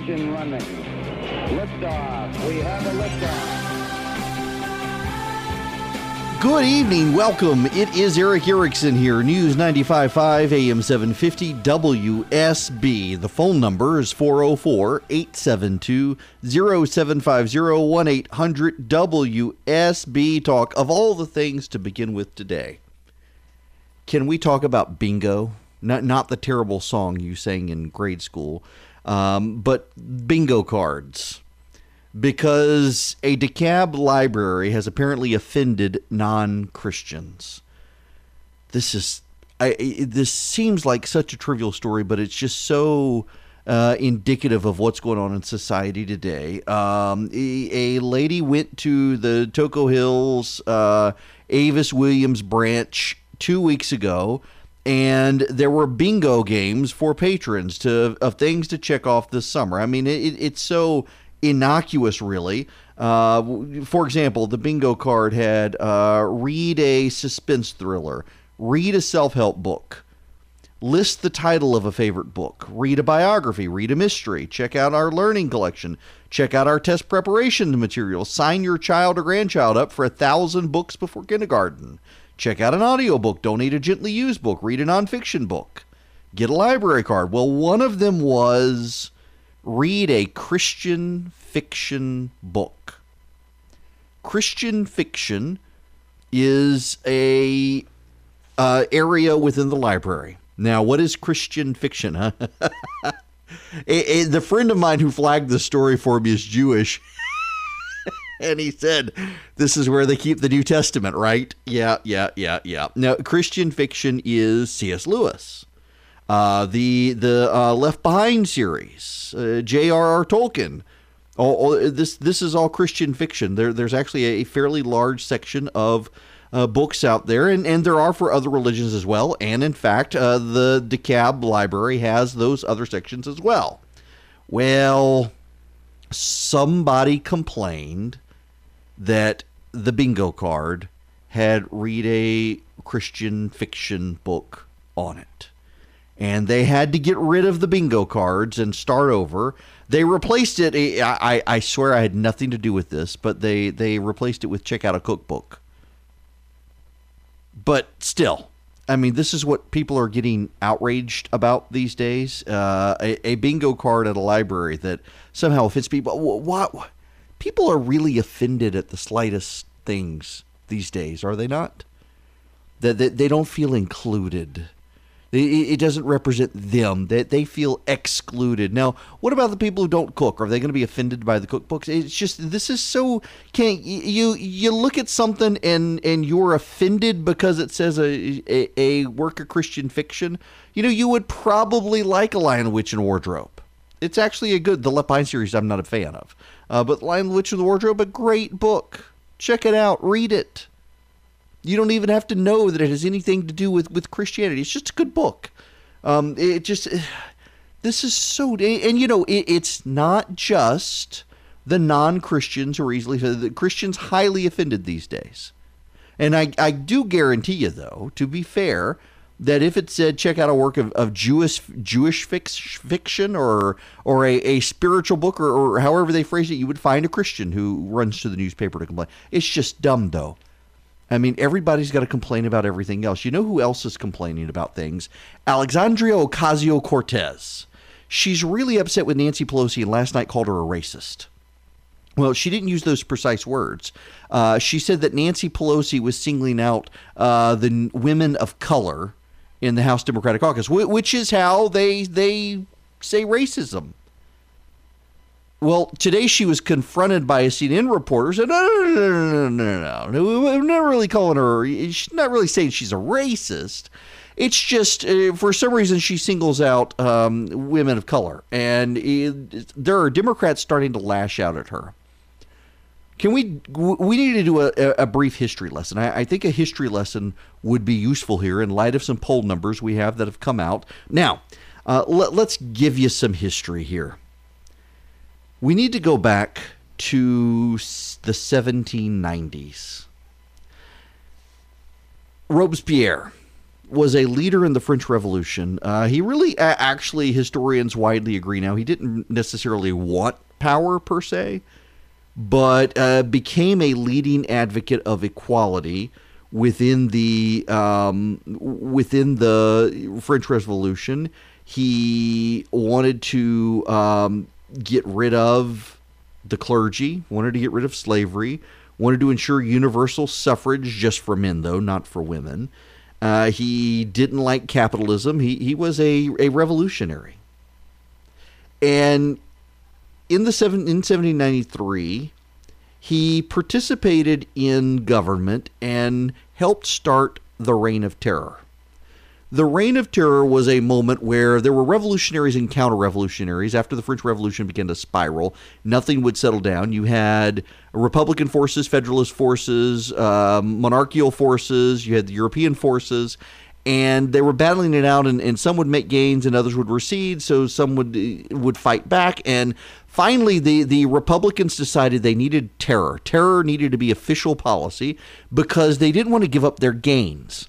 engine running. Liftoff. We have a liftoff. Good evening. Welcome. It is Erick Erickson here. News 95.5 AM 750 WSB. The phone number is 404 872 0750 1 800 WSB. Talk of all the things to begin with today. Can we talk about bingo? Not, not the terrible song you sang in grade school, um, but bingo cards because a DeKalb library has apparently offended non-Christians. This is I, this seems like such a trivial story, but it's just so uh, indicative of what's going on in society today. Um, a, lady went to the Toco Hills uh, Avis Williams branch two weeks ago, and there were bingo games for patrons to of things to check off this summer. I mean, it, it's so innocuous, really. Uh, for example, the bingo card had uh, read a suspense thriller, read a self help book, list the title of a favorite book, read a biography, read a mystery, check out our learning collection, check out our test preparation material, sign your child or grandchild up for a thousand books before kindergarten, check out an audiobook, donate a gently used book, read a nonfiction book, get a library card. Well, one of them was read a Christian fiction book. Christian fiction is a uh, area within the library. Now, what is Christian fiction? Huh? the friend of mine who flagged the story for me is Jewish. and he said, This is where they keep the New Testament, right? Yeah, yeah, yeah, yeah. Now, Christian fiction is C.S. Lewis. Uh, the the uh, Left Behind series, uh, J.R.R. Tolkien. All, all, this this is all Christian fiction. There there's actually a fairly large section of uh, books out there, and, and there are for other religions as well. And in fact, uh, the DeKalb Library has those other sections as well. Well, somebody complained that the bingo card had read a Christian fiction book on it and they had to get rid of the bingo cards and start over. They replaced it. I, I swear I had nothing to do with this, but they, they replaced it with check out a cookbook. But still, I mean, this is what people are getting outraged about these days. Uh, a, a, bingo card at a library that somehow offends people. What? People are really offended at the slightest things these days, are they not? That they, they don't feel included it doesn't represent them. That they feel excluded. Now, what about the people who don't cook? Are they going to be offended by the cookbooks? It's just this is so. Can you you look at something and and you're offended because it says a a, a work of Christian fiction? You know, you would probably like a Lion, Witch, and Wardrobe. It's actually a good. The Behind series, I'm not a fan of, uh, but Lion, the Witch, and the Wardrobe, a great book. Check it out. Read it. You don't even have to know that it has anything to do with, with Christianity. It's just a good book. Um, it just, this is so, and you know, it, it's not just the non Christians who are easily. The Christians highly offended these days. And I, I do guarantee you, though, to be fair, that if it said check out a work of, of Jewish Jewish fiction or or a, a spiritual book or, or however they phrase it, you would find a Christian who runs to the newspaper to complain. It's just dumb, though. I mean, everybody's got to complain about everything else. You know who else is complaining about things? Alexandria Ocasio Cortez. She's really upset with Nancy Pelosi and last night called her a racist. Well, she didn't use those precise words. Uh, she said that Nancy Pelosi was singling out uh, the women of color in the House Democratic Caucus, which is how they they say racism. Well, today she was confronted by a CNN reporter. Said, "No, no, no, no, no, no, no. We're not really calling her. She's not really saying she's a racist. It's just uh, for some reason she singles out um, women of color, and it, there are Democrats starting to lash out at her. Can we? We need to do a, a brief history lesson. I, I think a history lesson would be useful here in light of some poll numbers we have that have come out. Now, uh, let, let's give you some history here we need to go back to the 1790s. Robespierre, was a leader in the French Revolution. Uh, he really, actually, historians widely agree now, he didn't necessarily want power per se, but uh, became a leading advocate of equality within the um, within the French Revolution. He wanted to um, get rid of the clergy, wanted to get rid of slavery, wanted to ensure universal suffrage just for men, though, not for women. Uh, he didn't like capitalism. He, he was a, a revolutionary. And in the seven, in 1793, he participated in government and helped start the Reign of Terror. The Reign of Terror was a moment where there were revolutionaries and counter revolutionaries. After the French Revolution began to spiral, nothing would settle down. You had Republican forces, Federalist forces, um, monarchical forces, you had the European forces, and they were battling it out and, and some would make gains and others would recede so some would would fight back. And finally the the republicans decided they needed terror. Terror needed to be official policy because they didn't want to give up their gains.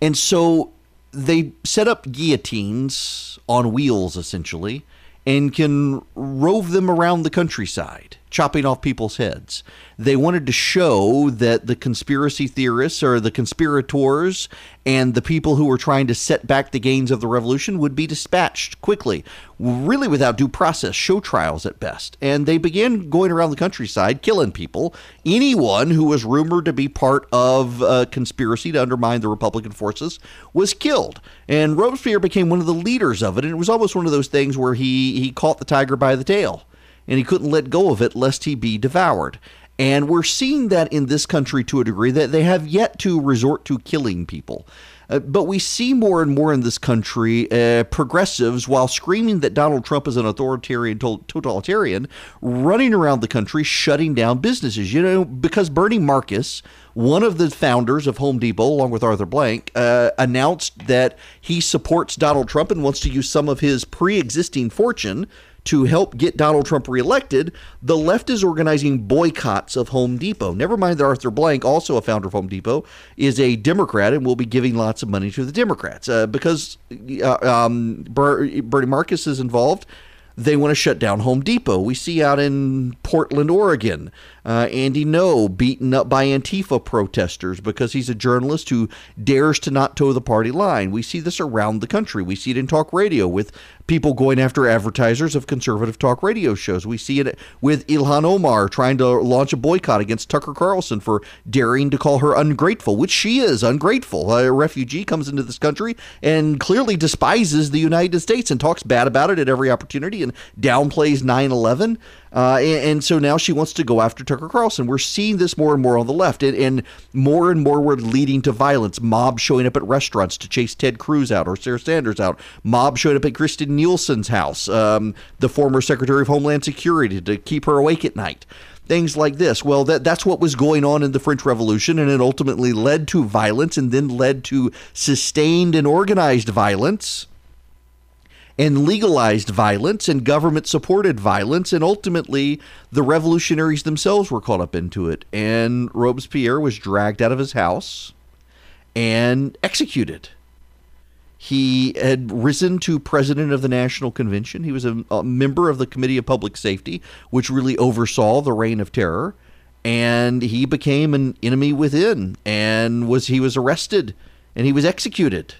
And so they set up guillotines on wheels, essentially, and can rove them around the countryside, chopping off people's heads. They wanted to show that the conspiracy theorists or the conspirators and the people who were trying to set back the gains of the revolution would be dispatched quickly, really without due process, show trials at best. And they began going around the countryside killing people, anyone who was rumored to be part of a conspiracy to undermine the Republican forces was killed. And Robespierre became one of the leaders of it, and it was almost one of those things where he, he caught the tiger by the tail and he couldn't let go of it lest he be devoured. And we're seeing that in this country to a degree that they have yet to resort to killing people. Uh, but we see more and more in this country uh, progressives, while screaming that Donald Trump is an authoritarian, totalitarian, running around the country shutting down businesses. You know, because Bernie Marcus, one of the founders of Home Depot, along with Arthur Blank, uh, announced that he supports Donald Trump and wants to use some of his pre existing fortune to help get Donald Trump reelected, the left is organizing boycotts of Home Depot. Never mind that Arthur Blank, also a founder of Home Depot, is a Democrat and will be giving lots of money to the Democrats uh, because uh, um, Bernie Marcus is involved. They want to shut down Home Depot. We see out in Portland, Oregon, uh, Andy Ngo beaten up by Antifa protesters because he's a journalist who dares to not toe the party line. We see this around the country. We see it in talk radio with people going after advertisers of conservative talk radio shows. We see it with Ilhan Omar trying to launch a boycott against Tucker Carlson for daring to call her ungrateful, which she is ungrateful. A refugee comes into this country and clearly despises the United States and talks bad about it at every opportunity and downplays 9 11. Uh, and, and, so now she wants to go after Tucker Carlson. We're seeing this more and more on the left, and, and more and more we're leading to violence. Mobs showing up at restaurants to chase Ted Cruz out or Sarah Sanders out. Mob showing up at Kirstjen Nielsen's house, um, the former Secretary of Homeland Security, to keep her awake at night things like this. Well, that that's what was going on in the French Revolution, and it ultimately led to violence, and then led to sustained and organized violence and legalized violence and government supported violence. And ultimately, the revolutionaries themselves were caught up into it. And Robespierre was dragged out of his house and executed. He had risen to president of the National Convention. He was a, a, member of the Committee of Public Safety, which really oversaw the reign of terror. And he became an enemy within, and was he was arrested, and he was executed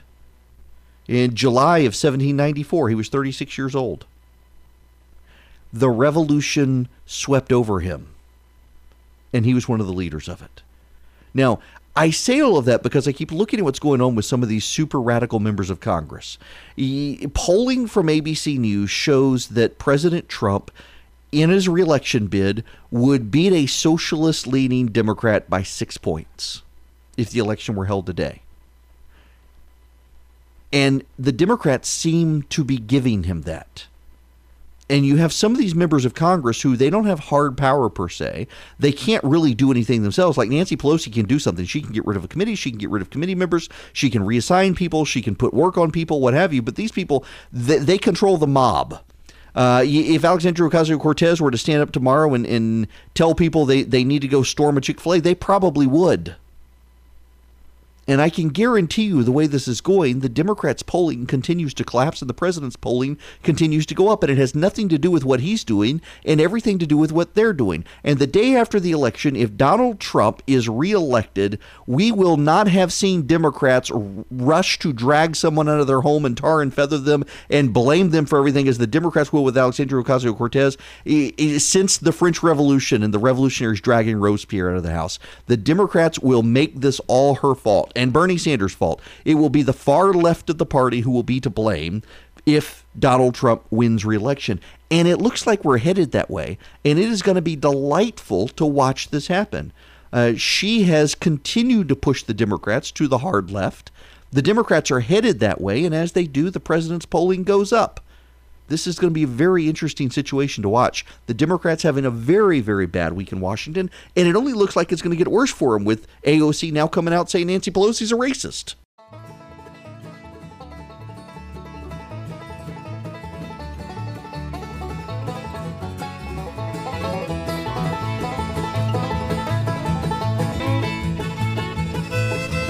in July of 1794. He was 36 years old. The revolution swept over him, and he was one of the leaders of it. Now, I say all of that because I keep looking at what's going on with some of these super radical members of Congress. Polling from ABC News shows that President Trump, in his reelection bid, would beat a socialist leaning Democrat by six points if the election were held today. And the Democrats seem to be giving him that. And you have some of these members of Congress who they don't have hard power per se. They can't really do anything themselves. Like Nancy Pelosi can do something. She can get rid of a committee. She can get rid of committee members. She can reassign people. She can put work on people, what have you. But these people, they, they control the mob. Uh, if Alexandria Ocasio Cortez were to stand up tomorrow and, and tell people they, they need to go storm a Chick fil A, they probably would And I can guarantee you, the way this is going, the Democrats' polling continues to collapse and the president's polling continues to go up. And it has nothing to do with what he's doing and everything to do with what they're doing. And the day after the election, if Donald Trump is reelected, we will not have seen Democrats rush to drag someone out of their home and tar and feather them and blame them for everything as the Democrats will with Alexandria Ocasio Cortez since the French Revolution and the revolutionaries dragging Robespierre out of the House. The Democrats will make this all her fault and Bernie Sanders' fault. It will be the far left of the party who will be to blame if Donald Trump wins reelection. And it looks like we're headed that way. And it is going to be delightful to watch this happen. Uh, she has continued to push the Democrats to the hard left. The Democrats are headed that way. And as they do, the president's polling goes up. This is going to be a very interesting situation to watch. The Democrats having a very, very bad week in Washington, and it only looks like it's going to get worse for them with AOC now coming out saying Nancy Pelosi's a racist.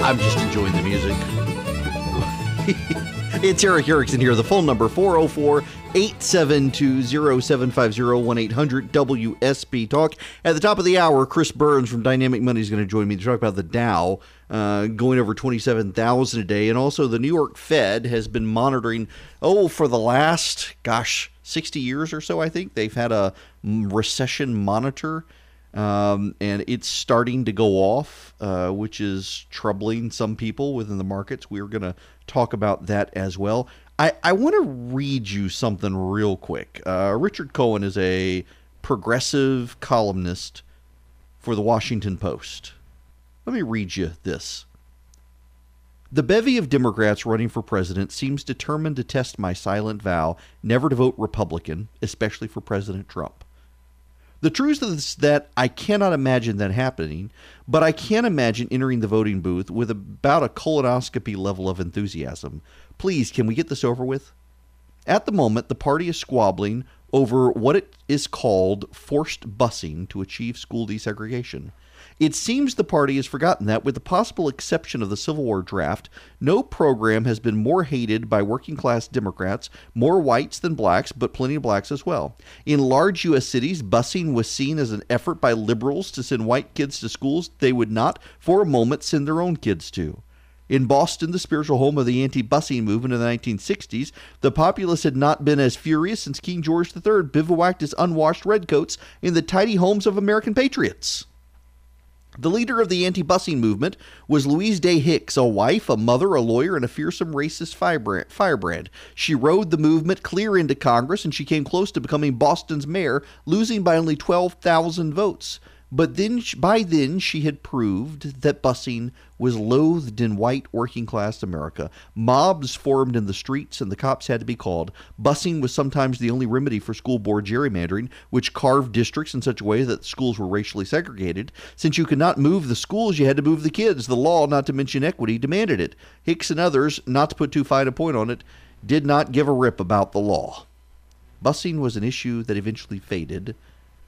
I'm just enjoying the music. it's Erick Erickson here. The phone number 404 872 0750 1 800 WSB Talk. At the top of the hour, Chris Burns from Dynamic Money is going to join me to talk about the Dow uh, going over 27,000 a day. And also, the New York Fed has been monitoring, oh, for the last, gosh, 60 years or so, I think. They've had a recession monitor. Um, and it's starting to go off, uh, which is troubling some people within the markets. We're going to talk about that as well. I, I want to read you something real quick. Uh, Richard Cohen is a progressive columnist for the Washington Post. Let me read you this. The bevy of Democrats running for president seems determined to test my silent vow never to vote Republican, especially for President Trump. The truth is that I cannot imagine that happening, but I can imagine entering the voting booth with about a colonoscopy level of enthusiasm. Please, can we get this over with? At the moment, the party is squabbling over what it is called forced busing to achieve school desegregation. It seems the party has forgotten that, with the possible exception of the Civil War draft, no program has been more hated by working class Democrats, more whites than blacks, but plenty of blacks as well. In large U.S. cities, busing was seen as an effort by liberals to send white kids to schools they would not, for a moment, send their own kids to. In Boston, the spiritual home of the anti busing movement of the 1960s, the populace had not been as furious since King George III bivouacked his unwashed redcoats in the tidy homes of American patriots. The leader of the anti busing movement was Louise Day Hicks, a wife, a mother, a lawyer, and a fearsome racist firebrand. She rode the movement clear into Congress and she came close to becoming Boston's mayor, losing by only 12,000 votes. But then, by then, she had proved that busing was loathed in white working class America. Mobs formed in the streets and the cops had to be called. Busing was sometimes the only remedy for school board gerrymandering, which carved districts in such a way that schools were racially segregated. Since you could not move the schools, you had to move the kids. The law, not to mention equity, demanded it. Hicks and others, not to put too fine a point on it, did not give a rip about the law. Busing was an issue that eventually faded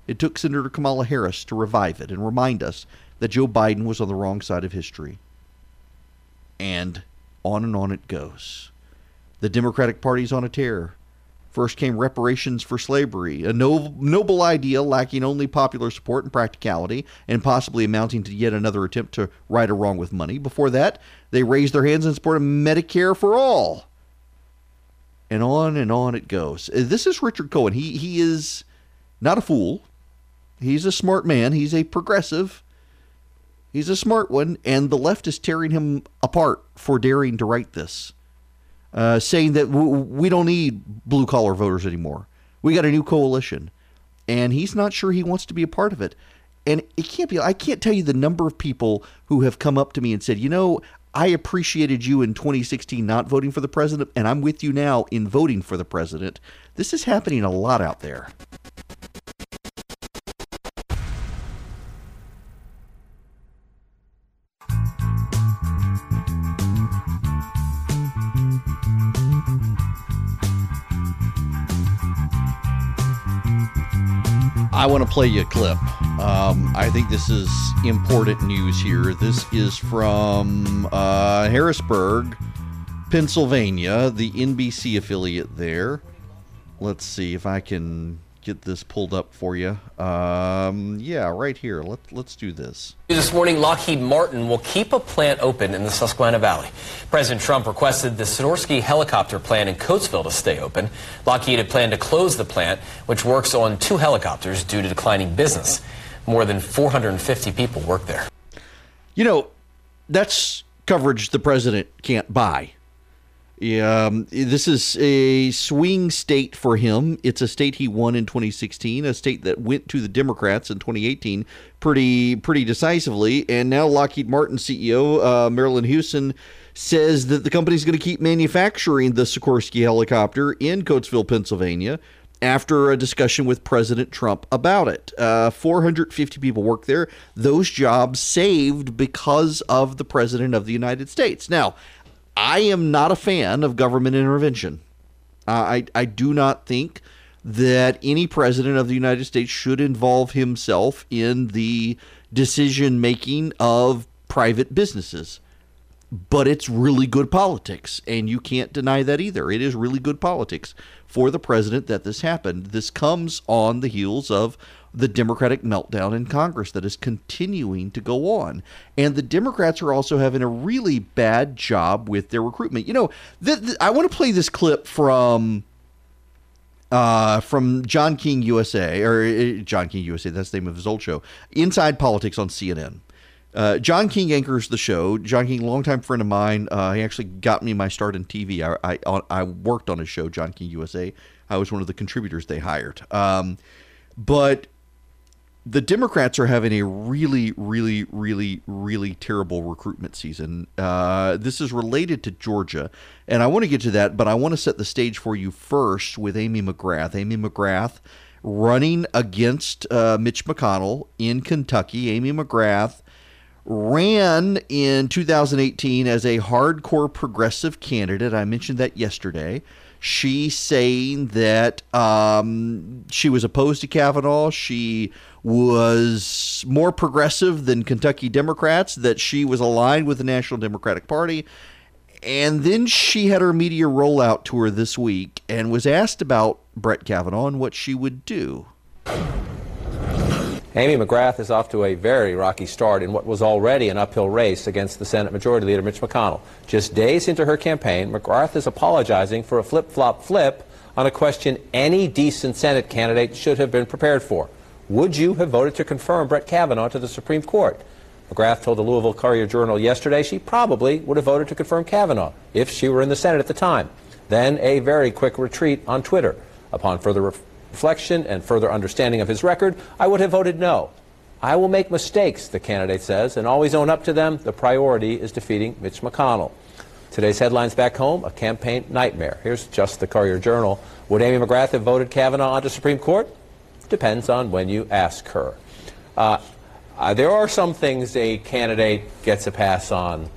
it took Senator Kamala Harris to revive it and remind us that Joe Biden was on the wrong side of history. And on and on it goes. The Democratic Party's on a tear. First came reparations for slavery, a noble, noble idea lacking only popular support and practicality, and possibly amounting to yet another attempt to right a wrong with money. Before that, they raised their hands in support of Medicare for all. And on and on it goes. Uh, this is Richard Cohen. He he is not a fool. He's a smart man. He's a progressive. He's a smart one, and the left is tearing him apart for daring to write this, uh, saying that w- we don't need blue collar voters anymore. We got a new coalition, and he's not sure he wants to be a part of it. And it can't be. I can't tell you the number of people who have come up to me and said, you know, I appreciated you in 2016 not voting for the president, and I'm with you now in voting for the president. This is happening a lot out there. Want to play you a clip. Um, I think this is important news here. This is from uh, Harrisburg, Pennsylvania, the NBC affiliate there. Let's see if I can get this pulled up for you. Um, yeah, right here. Let, let's do this. This morning, Lockheed Martin will keep a plant open in the Susquehanna Valley. President Trump requested the Sikorsky helicopter plant in Coatesville to stay open. Lockheed had planned to close the plant, which works on two helicopters due to declining business. More than 450 people work there. You know, that's coverage the president can't buy. Um, this is a swing state for him. It's a state he won in 2016, a state that went to the Democrats in 2018 pretty pretty decisively. And now Lockheed Martin CEO uh, Marillyn Hewson says that the company is going to keep manufacturing the Sikorsky helicopter in Coatesville, Pennsylvania. After a discussion with President Trump about it, uh, 450 people work there. Those jobs saved because of the President of the United States. Now, I am not a fan of government intervention. Uh, I, I do not think that any president of the United States should involve himself in the decision making of private businesses. But it's really good politics, and you can't deny that either. It is really good politics for the president that this happened. This comes on the heels of the Democratic meltdown in Congress that is continuing to go on. And the Democrats are also having a really bad job with their recruitment. You know, th- th- I want to play this clip from uh, from John King USA, or uh, John King USA, that's the name of his old show, Inside Politics on CNN. Uh, John King anchors the show. John King, longtime friend of mine. Uh, he actually got me my start in TV. I, I, I worked on his show, John King USA. I was one of the contributors they hired. Um, but the Democrats are having a really, really, really, really terrible recruitment season. Uh, this is related to Georgia, and I want to get to that, but I want to set the stage for you first with Amy McGrath. Amy McGrath running against uh, Mitch McConnell in Kentucky. Amy McGrath ran in 2018 as a hardcore progressive candidate. I mentioned that yesterday she saying that um, she was opposed to Kavanaugh. She was more progressive than Kentucky Democrats, that she was aligned with the National Democratic Party. And then she had her media rollout tour this week and was asked about Brett Kavanaugh and what she would do. Amy McGrath is off to a very rocky start in what was already an uphill race against the Senate Majority Leader Mitch McConnell. Just days into her campaign, McGrath is apologizing for a flip-flop flip on a question any decent Senate candidate should have been prepared for. Would you have voted to confirm Brett Kavanaugh to the Supreme Court? McGrath told the Louisville Courier Journal yesterday she probably would have voted to confirm Kavanaugh if she were in the Senate at the time. Then a very quick retreat on Twitter. Upon further reflection and further understanding of his record, I would have voted no. I will make mistakes, the candidate says, and always own up to them. The priority is defeating Mitch McConnell. Today's headlines back home, a campaign nightmare. Here's just the Courier Journal. Would Amy McGrath have voted Kavanaugh onto Supreme Court? Depends on when you ask her. Uh, uh, there are some things a candidate gets a pass on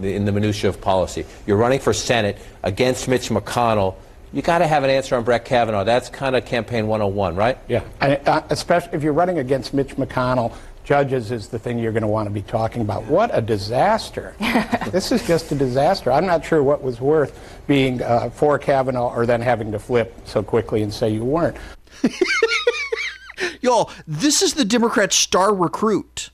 in the minutia of policy. You're running for Senate against Mitch McConnell you got to have an answer on Brett Kavanaugh. That's kind of campaign 101, right? Yeah, I, uh, especially if you're running against Mitch McConnell. Judges is the thing you're going to want to be talking about. What a disaster! this is just a disaster. I'm not sure what was worth being uh, for Kavanaugh or then having to flip so quickly and say you weren't. Y'all, this is the Democrat star recruit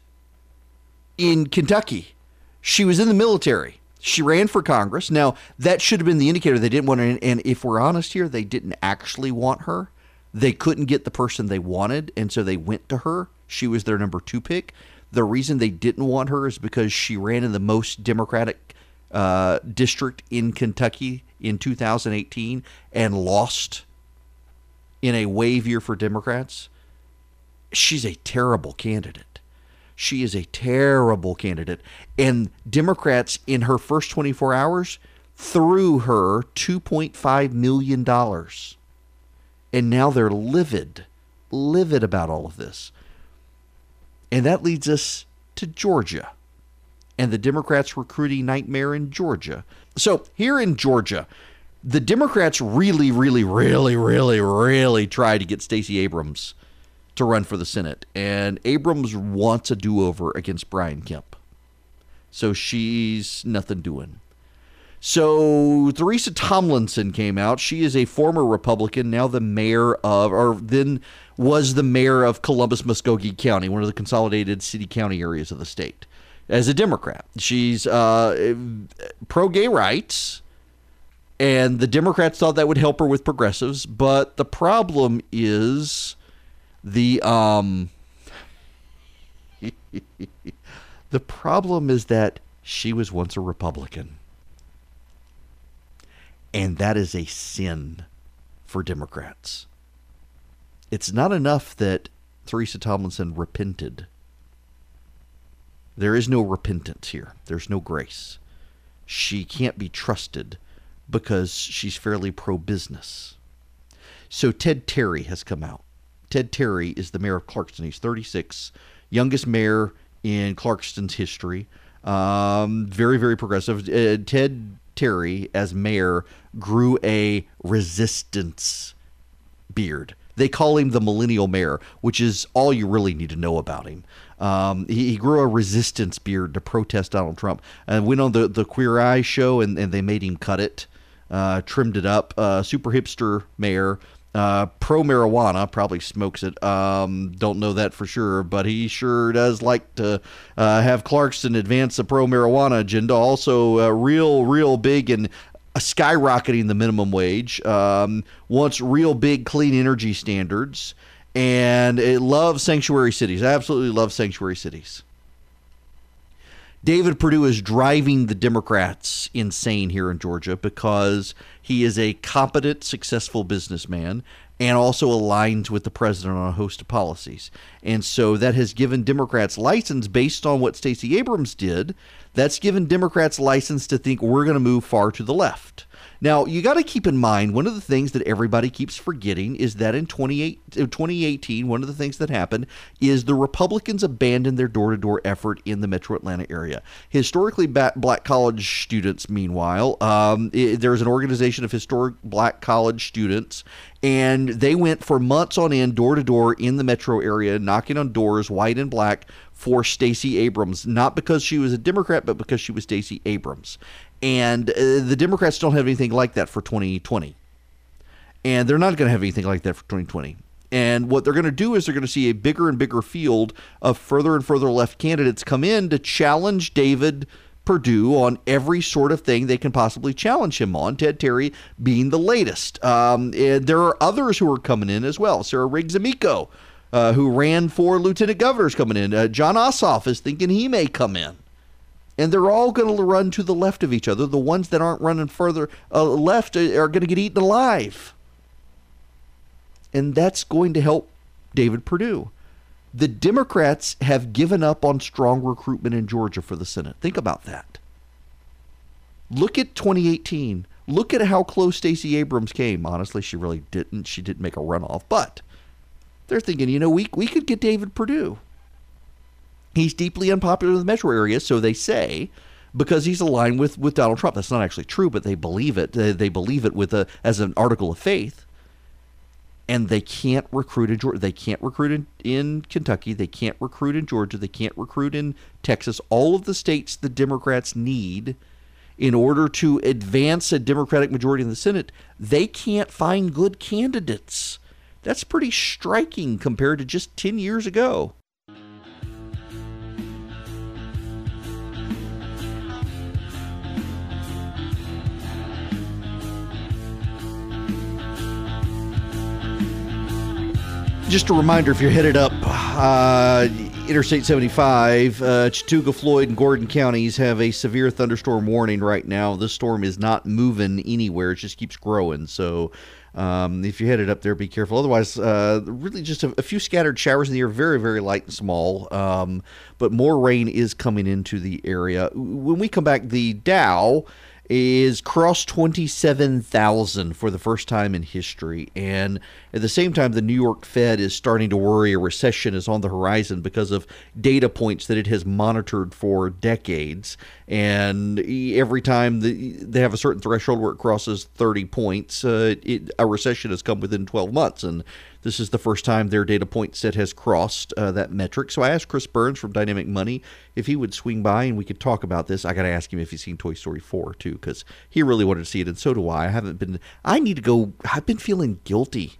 in Kentucky. She was in the military. She ran for Congress. Now, that should have been the indicator they didn't want her. And if we're honest here, they didn't actually want her. They couldn't get the person they wanted, and so they went to her. She was their number two pick. The reason they didn't want her is because she ran in the most Democratic uh, district in Kentucky in 2018 and lost in a wave year for Democrats. She's a terrible candidate. She is a terrible candidate. And Democrats, in her first 24 hours, threw her $2.5 million. And now they're livid, livid about all of this. And that leads us to Georgia and the Democrats' recruiting nightmare in Georgia. So, here in Georgia, the Democrats really, really, really, really, really tried to get Stacey Abrams to run for the Senate, and Abrams wants a do over against Brian Kemp. So she's nothing doing. So Teresa Tomlinson came out. She is a former Republican, now the mayor of, or then was the mayor of Columbus, Muscogee County, one of the consolidated city county areas of the state, as a Democrat. She's uh, pro gay rights, and the Democrats thought that would help her with progressives. But the problem is the um, the problem is that she was once a Republican. And that is a sin for Democrats. It's not enough that Teresa Tomlinson repented. There is no repentance here. There's no grace. She can't be trusted because she's fairly pro business. So Ted Terry has come out. Ted Terry is the mayor of Clarkston. He's 36, youngest mayor in Clarkston's history. Um, very, very progressive. Uh, Ted Terry, as mayor, grew a resistance beard. They call him the millennial mayor, which is all you really need to know about him. Um, he, he, grew a resistance beard to protest Donald Trump and went on the, the Queer Eye show and, and they made him cut it, uh, trimmed it up. Uh, super hipster mayor, uh, pro marijuana, probably smokes it. Um, don't know that for sure, but he sure does like to uh, have Clarkston advance the pro marijuana agenda. Also, uh, real, real big in skyrocketing the minimum wage. Um, wants real big clean energy standards, and it loves sanctuary cities. I absolutely love sanctuary cities. David Perdue is driving the Democrats insane here in Georgia because he is a competent, successful businessman and also aligns with the president on a host of policies. And so that has given Democrats license based on what Stacey Abrams did. That's given Democrats license to think we're going to move far to the left. Now, you got to keep in mind one of the things that everybody keeps forgetting is that in 2018, one of the things that happened is the Republicans abandoned their door to door effort in the metro Atlanta area. Historically, black college students, meanwhile, um, there's an organization of historic black college students, and they went for months on end, door to door in the metro area, knocking on doors, white and black, for Stacey Abrams, not because she was a Democrat, but because she was Stacey Abrams. And uh, the Democrats don't have anything like that for 2020. And they're not going to have anything like that for 2020. And what they're going to do is they're going to see a bigger and bigger field of further and further left candidates come in to challenge David Perdue on every sort of thing they can possibly challenge him on, Ted Terry being the latest. Um, there are others who are coming in as well. Sarah Riggs Amico, uh, who ran for lieutenant governor, is coming in. Uh, Jon Ossoff is thinking he may come in and they're all going to run to the left of each other. The ones that aren't running further uh, left are going to get eaten alive. And that's going to help David Perdue. The Democrats have given up on strong recruitment in Georgia for the Senate. Think about that. Look at 2018. Look at how close Stacey Abrams came. Honestly, she really didn't. She didn't make a runoff, but they're thinking, you know, we we could get David Perdue. He's deeply unpopular in the metro area, so they say, because he's aligned with, with Donald Trump. That's not actually true, but they believe it. They, they believe it with a as an article of faith. And they can't recruit in Georgia. They can't recruit in, in Kentucky. They can't recruit in Georgia. They can't recruit in Texas. All of the states the Democrats need in order to advance a Democratic majority in the Senate, they can't find good candidates. That's pretty striking compared to just 10 years ago. Just a reminder if you're headed up uh, Interstate 75, uh, Chattooga, Floyd, and Gordon counties have a severe thunderstorm warning right now. This storm is not moving anywhere, it just keeps growing. So um, if you're headed up there, be careful. Otherwise, uh, really just a, a, few scattered showers in the air, very, very light and small. Um, but more rain is coming into the area. When we come back, the Dow is crossed 27,000 for the first time in history. And at the same time, the New York Fed is starting to worry a recession is on the horizon because of data points that it has monitored for decades. And every time the, they have a certain threshold where it crosses 30 points, uh, it, a recession has come within 12 months. And This is the first time their data point set has crossed uh, that metric. So I asked Chris Burns from Dynamic Money if he would swing by and we could talk about this. I got to ask him if he's seen Toy Story 4 too, because he really wanted to see it, and so do I. I haven't been. I need to go. I've been feeling guilty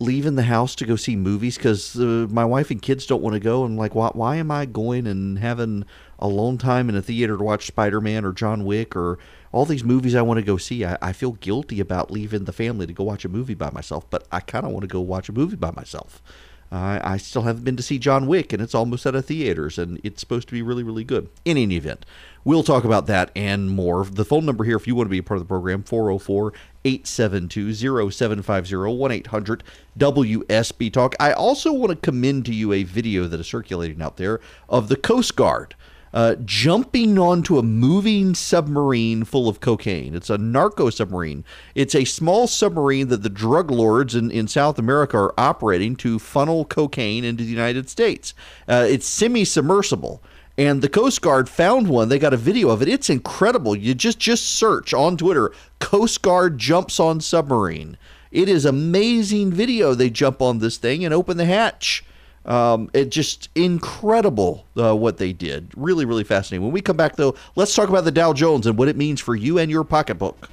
leaving the house to go see movies because uh, my wife and kids don't want to go. And like, why, why am I going and having a long time in a theater to watch Spider Man or John Wick or all these movies I want to go see? I, I feel guilty about leaving the family to go watch a movie by myself, but I kind of want to go watch a movie by myself. Uh, I still haven't been to see John Wick, and it's almost out of theaters, and it's supposed to be really, really good. In any event, we'll talk about that and more. The phone number here, if you want to be a part of the program, 404 872 0750 1 800 WSB Talk. I also want to commend to you a video that is circulating out there of the Coast Guard uh, jumping onto a moving submarine full of cocaine. It's a narco submarine. It's a small submarine that the drug lords in, in South America are operating to funnel cocaine into the United States. Uh, it's semi submersible. And the Coast Guard found one. They got a video of it. It's incredible. You just just search on Twitter Coast Guard jumps on submarine. It is amazing video. They jump on this thing and open the hatch um, it just incredible uh, what they did. Really, really fascinating. When we come back, though, let's talk about the Dow Jones and what it means for you and your pocketbook.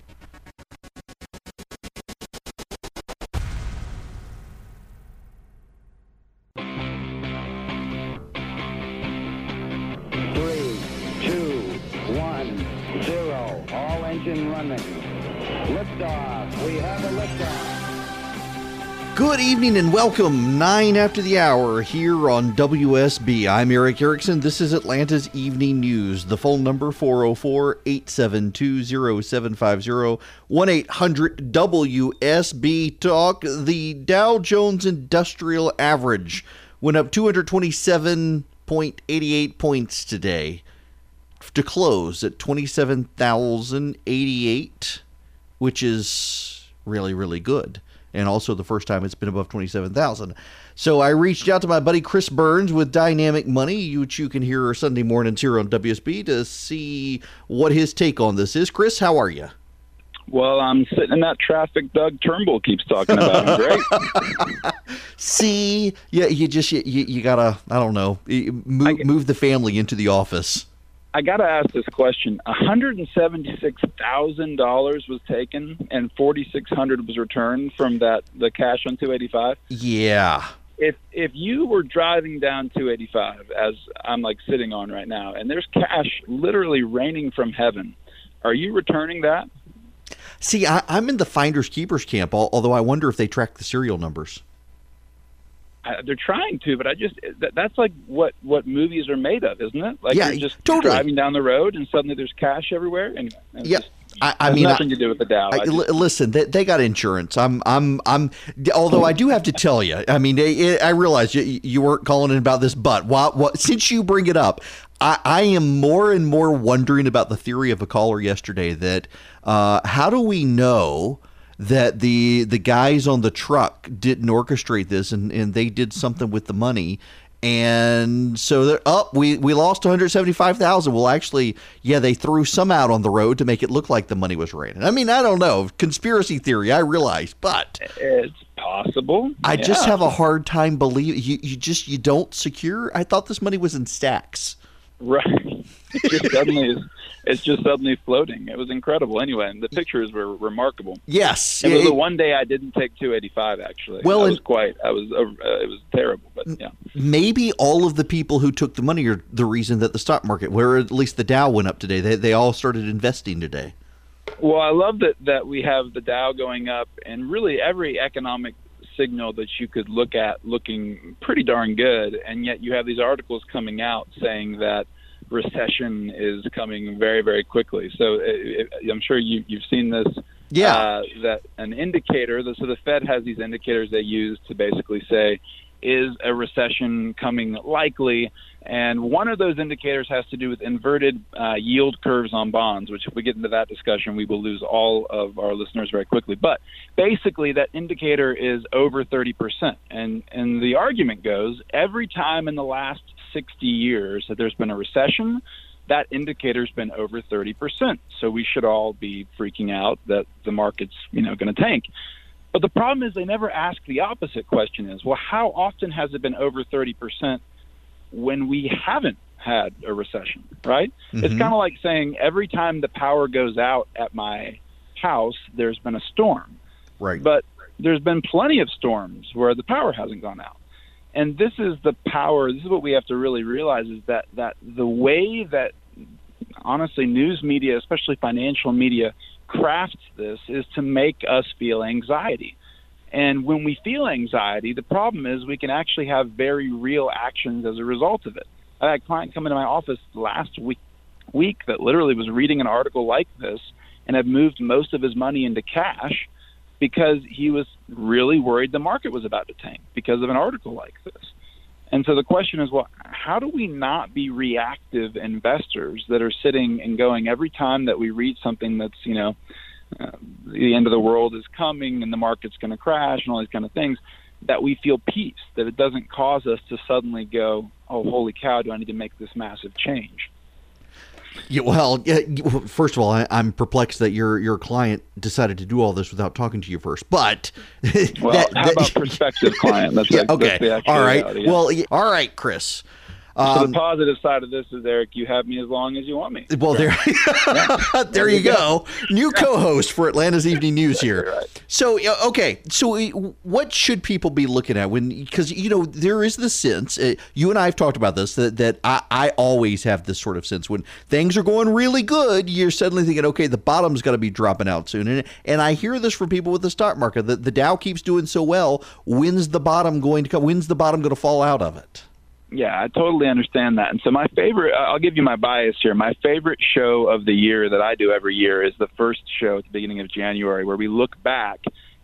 Evening and welcome. Nine after the hour here on WSB. I'm Erick Erickson. This is Atlanta's Evening News. The phone number 404 872 0750 1 800 WSB Talk. The Dow Jones Industrial Average went up 227.88 points today to close at 27,088, which is really, really good and also the first time it's been above 27,000. So I reached out to my buddy Chris Burns with Dynamic Money, which you can hear Sunday mornings here on WSB to see what his take on this is. Chris, how are you? Well, I'm sitting in that traffic Doug Turnbull keeps talking about. I'm great. See, yeah, you just you, you gotta I don't know move, move the family into the office. I got to ask this question: One hundred and seventy-six thousand dollars was taken, and forty-six hundred was returned from that the cash on two eighty-five. Yeah. If if you were driving down two eighty-five, as I'm like sitting on right now, and there's cash literally raining from heaven, are you returning that? See, I, I'm in the finders keepers camp. Although I wonder if they track the serial numbers. I, they're trying to, but I just that, that's like what what movies are made of, isn't it? Like Yeah, you're just totally. driving down the road and suddenly there's cash everywhere. And, Yeah, just- I, I mean, nothing I- to do with the Dow. I, I just- li- listen, they, they got insurance. I'm, I'm, I'm. Although I do have to tell you, I mean, I, I realize you, you weren't calling in about this, but what, what, since you bring it up, I, I am more and more wondering about the theory of a caller yesterday that uh, how do we know that the the guys on the truck didn't orchestrate this and, and they did something with the money and so they're up. we we lost 175,000. Well, actually, yeah, they threw some out on the road to make it look like the money was raining. I mean, I don't know, conspiracy theory. I realize, but it's possible. I just have a hard time believing you. You just you don't secure. I thought this money was in stacks. Right. It just suddenly is. It's just suddenly floating. It was incredible. Anyway, and the pictures were remarkable. Yes, It was the one day I didn't take 285. Actually, Well, I was quite. I was. Uh, it was terrible, but yeah. maybe all of the people who took the money are the reason that the stock market, where at least the Dow went up today. They they all started investing today. Well, I love that that we have the Dow going up, and really every economic signal that you could look at looking pretty darn good, and yet you have these articles coming out saying that recession is coming very very quickly. So it, it, I'm sure you you've seen this. Yeah. Uh, that an indicator. that- So the Fed has these indicators they use to basically say, is a recession coming likely? And one of those indicators has to do with inverted uh, yield curves on bonds, which, if we get into that discussion, we will lose all of our listeners very quickly. But basically, that indicator is over 30%. And, and the argument goes every time in the last 60 years that there's been a recession, that indicator's been over 30%. So we should all be freaking out that the market's, you know, going to tank. But the problem is they never ask the opposite question is, well, how often has it been over 30% when we haven't had a recession, right? Mm-hmm. It's kind of like saying every time the power goes out at my house, there's been a storm. Right. But there's been plenty of storms where the power hasn't gone out. And this is the power, this is what we have to really realize is that, that the way that honestly news media, especially financial media, crafts this is to make us feel anxiety. And when we feel anxiety, the problem is we can actually have very real actions as a result of it. I had a client come into my office last week, week that literally was reading an article like this and had moved most of his money into cash because he was really worried the market was about to tank because of an article like this. And so the question is, well, how do we not be reactive investors that are sitting and going every time that we read something that's, you know, uh, the end of the world is coming and the market's going to crash and all these kind of things, that we feel peace, that it doesn't cause us to suddenly go, oh, holy cow, do I need to make this massive change? Yeah, well, first of all, I, am perplexed that your your client decided to do all this without talking to you first. But well, that, how that, about prospective client? That's yeah, okay. That's all right. Reality. Well, all right, Chris. Um, so the positive side of this is, Erick, you have me as long as you want me. Well, there, there you go. New co-host for Atlanta's Evening News here. Right. So, okay, so what should people be looking at when? Because you know there is the sense. Uh, you and I have talked about this that that I, I always have this sort of sense when things are going really good, you're suddenly thinking, okay, the bottom's going to be dropping out soon. And and I hear this from people with the stock market that the Dow keeps doing so well. When's the bottom going to come? When's the bottom going to fall out of it? Yeah, I totally understand that. And so my favorite, I'll give you my bias here. My favorite show of the year that I do every year is the first show at the beginning of January, where we look back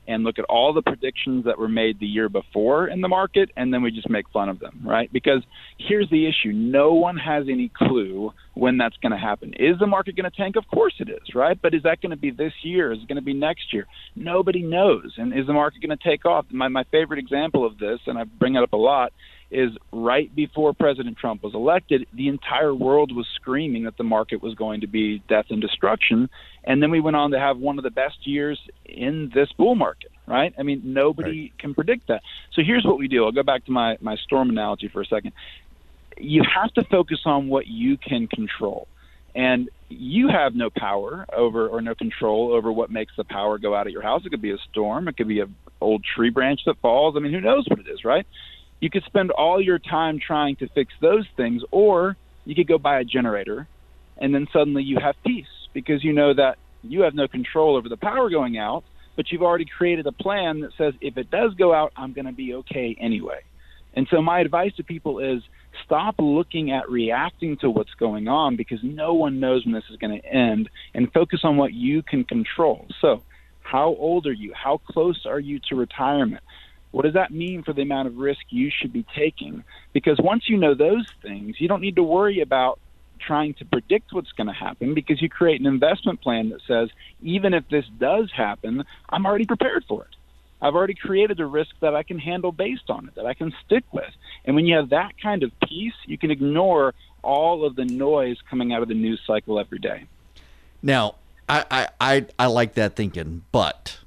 and look at all the predictions that were made the year before in the market, and then we just make fun of them, right? Because here's the issue no one has any clue when that's going to happen. Is the market going to tank? Of course it is, right? But is that going to be this year? Is it going to be next year? Nobody knows. And is the market going to take off? My, my favorite example of this, and I bring it up a lot, is right before President Trump was elected, the entire world was screaming that the market was going to be death and destruction. And then we went on to have one of the best years in this bull market, right? I mean, nobody right. can predict that. So here's what we do. I'll go back to my, my storm analogy for a second. You have to focus on what you can control. And you have no power over or no control over what makes the power go out at your house. It could be a storm. It could be an old tree branch that falls. I mean, who knows what it is, right? You could spend all your time trying to fix those things, or you could go buy a generator, and then suddenly you have peace because you know that you have no control over the power going out, but you've already created a plan that says if it does go out, I'm going to be okay anyway. And so my advice to people is stop looking at reacting to what's going on because no one knows when this is going to end and focus on what you can control. So, how old are you? How close are you to retirement? What does that mean for the amount of risk you should be taking? Because once you know those things, you don't need to worry about trying to predict what's going to happen because you create an investment plan that says, even if this does happen, I'm already prepared for it. I've already created a risk that I can handle based on it, that I can stick with. And when you have that kind of peace, you can ignore all of the noise coming out of the news cycle every day. Now, I, I, I, I like that thinking, but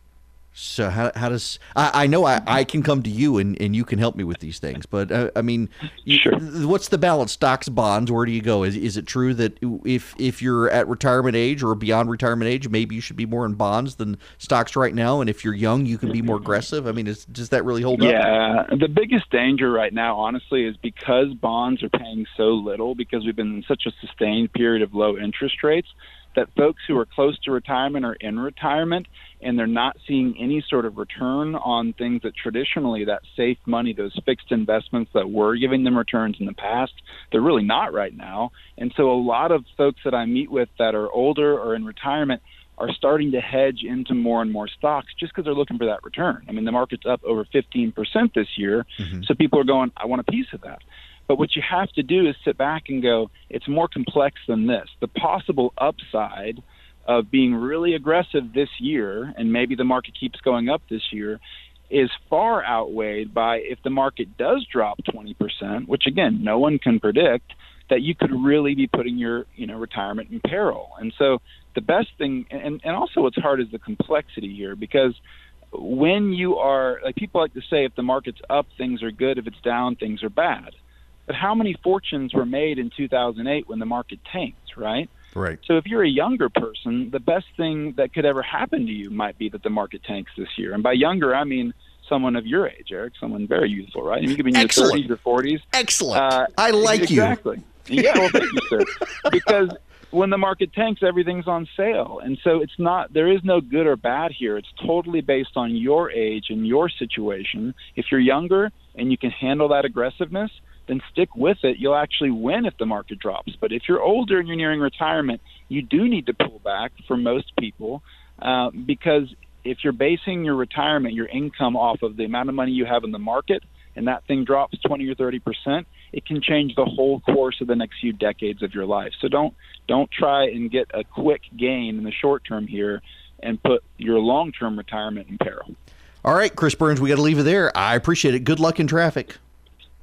so how, how does I, I know I, I can come to you and, and you can help me with these things, but uh, I mean, sure. what's the balance? Stocks, bonds. Where do you go? Is is it true that if if you're at retirement age or beyond retirement age, maybe you should be more in bonds than stocks right now? And if you're young, you can be more aggressive. I mean, is, does that really hold yeah, up? Yeah, the biggest danger right now, honestly, is because bonds are paying so little because we've been in such a sustained period of low interest rates that folks who are close to retirement are in retirement and they're not seeing any sort of return on things that traditionally that safe money, those fixed investments that were giving them returns in the past, they're really not right now. And so a lot of folks that I meet with that are older or in retirement are starting to hedge into more and more stocks just because they're looking for that return. I mean, the market's up over 15% this year, mm-hmm. so people are going, I want a piece of that. But what you have to do is sit back and go, it's more complex than this. The possible upside of being really aggressive this year, and maybe the market keeps going up this year, is far outweighed by if the market does drop 20%, which again, no one can predict, that you could really be putting your you know retirement in peril. And so the best thing, and, and also what's hard is the complexity here because when you are like people like to say if the market's up things are good if it's down things are bad but how many fortunes were made in 2008 when the market tanked right Right. so if you're a younger person the best thing that could ever happen to you might be that the market tanks this year and by younger i mean someone of your age eric someone very youthful right you could be in your Excellent. 30s or 40s Excellent. uh, I like you. exactly. Yeah, well, thank you, sir. Because when the market tanks, everything's on sale, and so it's not. There is no good or bad here. It's totally based on your age and your situation. If you're younger and you can handle that aggressiveness, then stick with it. You'll actually win if the market drops. But if you're older and you're nearing retirement, you do need to pull back for most people uh, because if you're basing your retirement, your income off of the amount of money you have in the market, and that thing drops 20 or 30 percent, it can change the whole course of the next few decades of your life. So don't don't try and get a quick gain in the short term here and put your long term retirement in peril. All right, Chris Burns, we got to leave it there. I appreciate it. Good luck in traffic.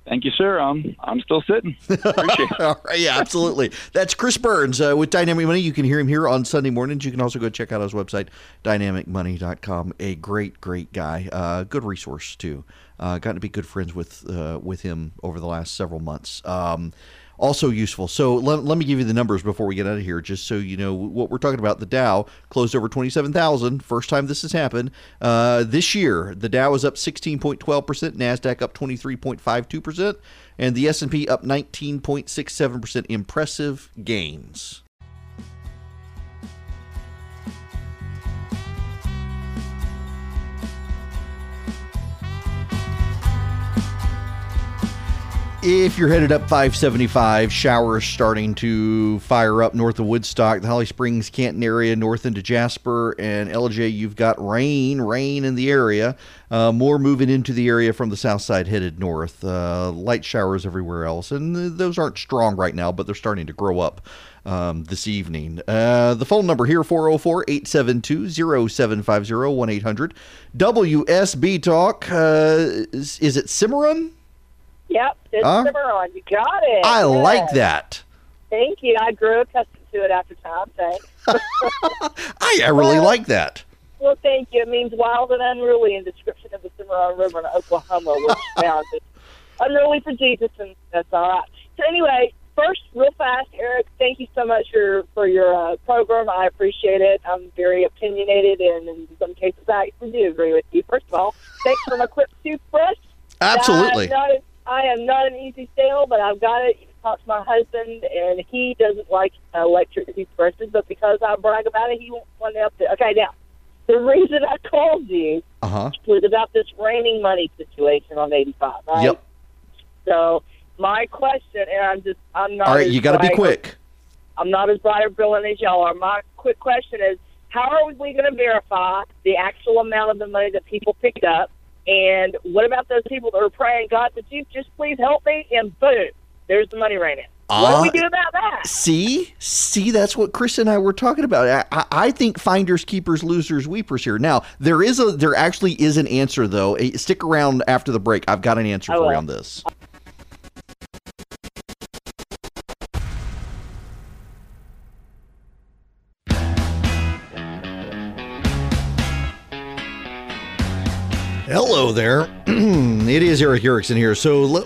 Thank you, sir. I'm I'm still sitting. It. Yeah, absolutely. That's Chris Burns uh, with Dynamic Money. You can hear him here on Sunday mornings. You can also go check out his website, dynamicmoney.com. A great, great guy. Uh, good resource, too. Uh, gotten to be good friends with uh, with him over the last several months. Um, also useful. So let, let me give you the numbers before we get out of here, just so you know what we're talking about. The Dow closed over 27,000. First time this has happened. Uh, this year, the Dow is up 16.12%, NASDAQ up 23.52%, and the S&P up 19.67%. Impressive gains. If you're headed up 575, showers starting to fire up north of Woodstock, the Holly Springs, Canton area, north into Jasper and Ellijay. You've got rain, rain in the area. Uh, more moving into the area from the south side headed north. Uh, light showers everywhere else, and those aren't strong right now, but they're starting to grow up um, this evening. Uh, the phone number here 404 872 0750 1 800 WSB Talk. Uh, is, is it Cimarron? Yep, it's Huh? Cimarron. You got it. I Yes. like that. Thank you. I grew accustomed to it after time. Thanks. I, I really like that. well, thank you. It means wild and unruly in description of the Cimarron River in Oklahoma, which sounds unruly for Jesus, and that's all right. So anyway, first, real fast, Erick, thank you so much for for your uh, program. I appreciate it. I'm very opinionated, and in some cases, I do agree with you. First of all, thanks for my quick toothbrush. Absolutely. I'm not, a, I am not an easy sale, but I've got it. You talk to my husband, and he doesn't like electric toothbrushes, but because I brag about it, he won't wants one up there. Okay, now, the reason I called you Uh huh. was about this raining money situation on 85, right? Yep. So, my question, and I'm just, I'm not All right, as you got to be quick. I'm not as bright or brilliant as y'all are. My quick question is, how are we going to verify the actual amount of the money that people picked up? And what about those people that are praying, God, that you just please help me? And boom, there's the money raining. what do we Uh, do about that? See, see, that's what Chris and I were talking about. I, I- think finders, keepers, losers, weepers here. Now there is a, there actually is an answer though. Eh, Stick around after the break. I've got an answer I for you on this. Hello there. it is Erick Erickson here. So,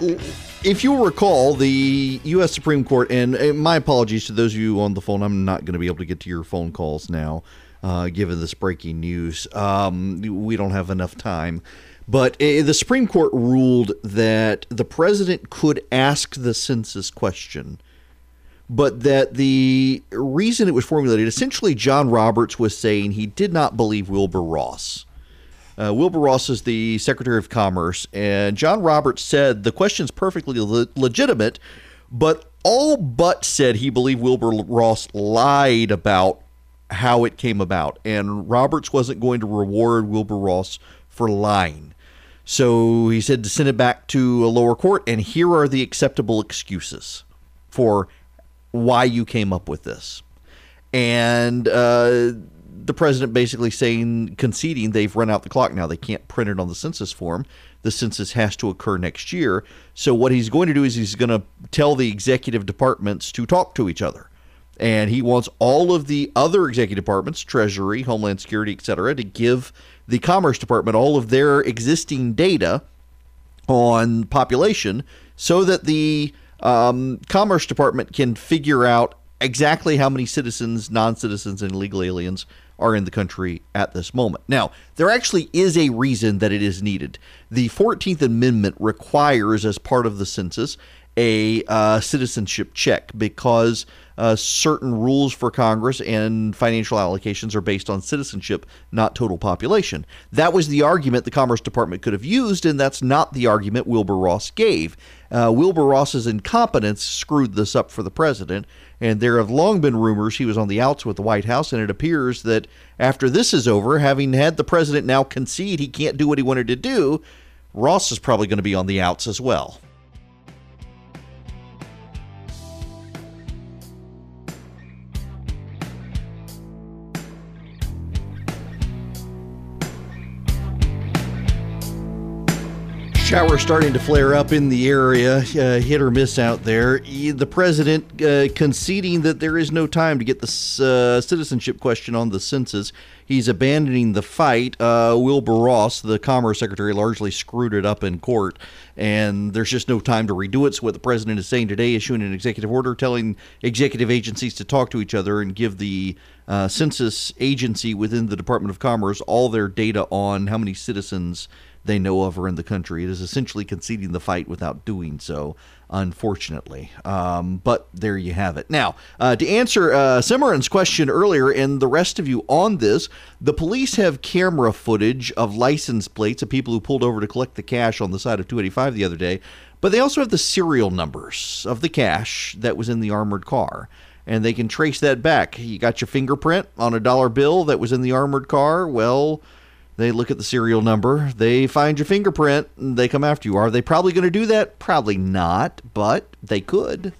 if you'll recall, the U.S. Supreme Court, and uh, my apologies to those of you on the phone, I'm not going to be able to get to your phone calls now, uh, given this breaking news. Um, we don't have enough time. But uh, the Supreme Court ruled that the president could ask the census question but that the reason it was formulated essentially John Roberts was saying he did not believe Wilbur Ross. Uh, Wilbur Ross is the Secretary of Commerce, and John Roberts said the question's perfectly le- legitimate, but all but said he believed Wilbur Ross lied about how it came about, and Roberts wasn't going to reward Wilbur Ross for lying. So he said to send it back to a lower court, and here are the acceptable excuses for why you came up with this. And uh, the president basically saying, conceding they've run out the clock now. They can't print it on the census form. The census has to occur next year. So what he's going to do is he's going to tell the executive departments to talk to each other And he wants all of the other executive departments, Treasury, Homeland Security, et cetera, to give the Commerce Department all of their existing data on population so that the um, Commerce Department can figure out exactly how many citizens, non citizens, and illegal aliens are in the country at this moment. Now, there actually is a reason that it is needed. The 14th Amendment requires, as part of the census, a uh, citizenship check because uh, certain rules for Congress and financial allocations are based on citizenship, not total population. That was the argument the Commerce Department could have used, and that's not the argument Wilbur Ross gave. Uh, Wilbur Ross's incompetence screwed this up for the president, and there have long been rumors he was on the outs with the White House, and it appears that after this is over, having had the president now concede he can't do what he wanted to do, Ross is probably going to be on the outs as well. Shower starting to flare up in the area, uh, hit or miss out there. The president uh, conceding that there is no time to get the uh, citizenship question on the census. He's abandoning the fight. Uh, Wilbur Ross, the Commerce Secretary, largely screwed it up in court, and there's just no time to redo it. So, what the president is saying today, issuing an executive order telling executive agencies to talk to each other and give the uh, census agency within the Department of Commerce all their data on how many citizens they know of are in the country. It is essentially conceding the fight without doing so, unfortunately. Um, but there you have it. Now, uh, to answer uh, question earlier, and the rest of you on this, the police have camera footage of license plates of people who pulled over to collect the cash on the side of 285 the other day, but they also have the serial numbers of the cash that was in the armored car and they can trace that back. You got your fingerprint on a dollar bill that was in the armored car. Well, they look at the serial number, they find your fingerprint, they come after you. Are they probably going to do that? Probably not, but they could.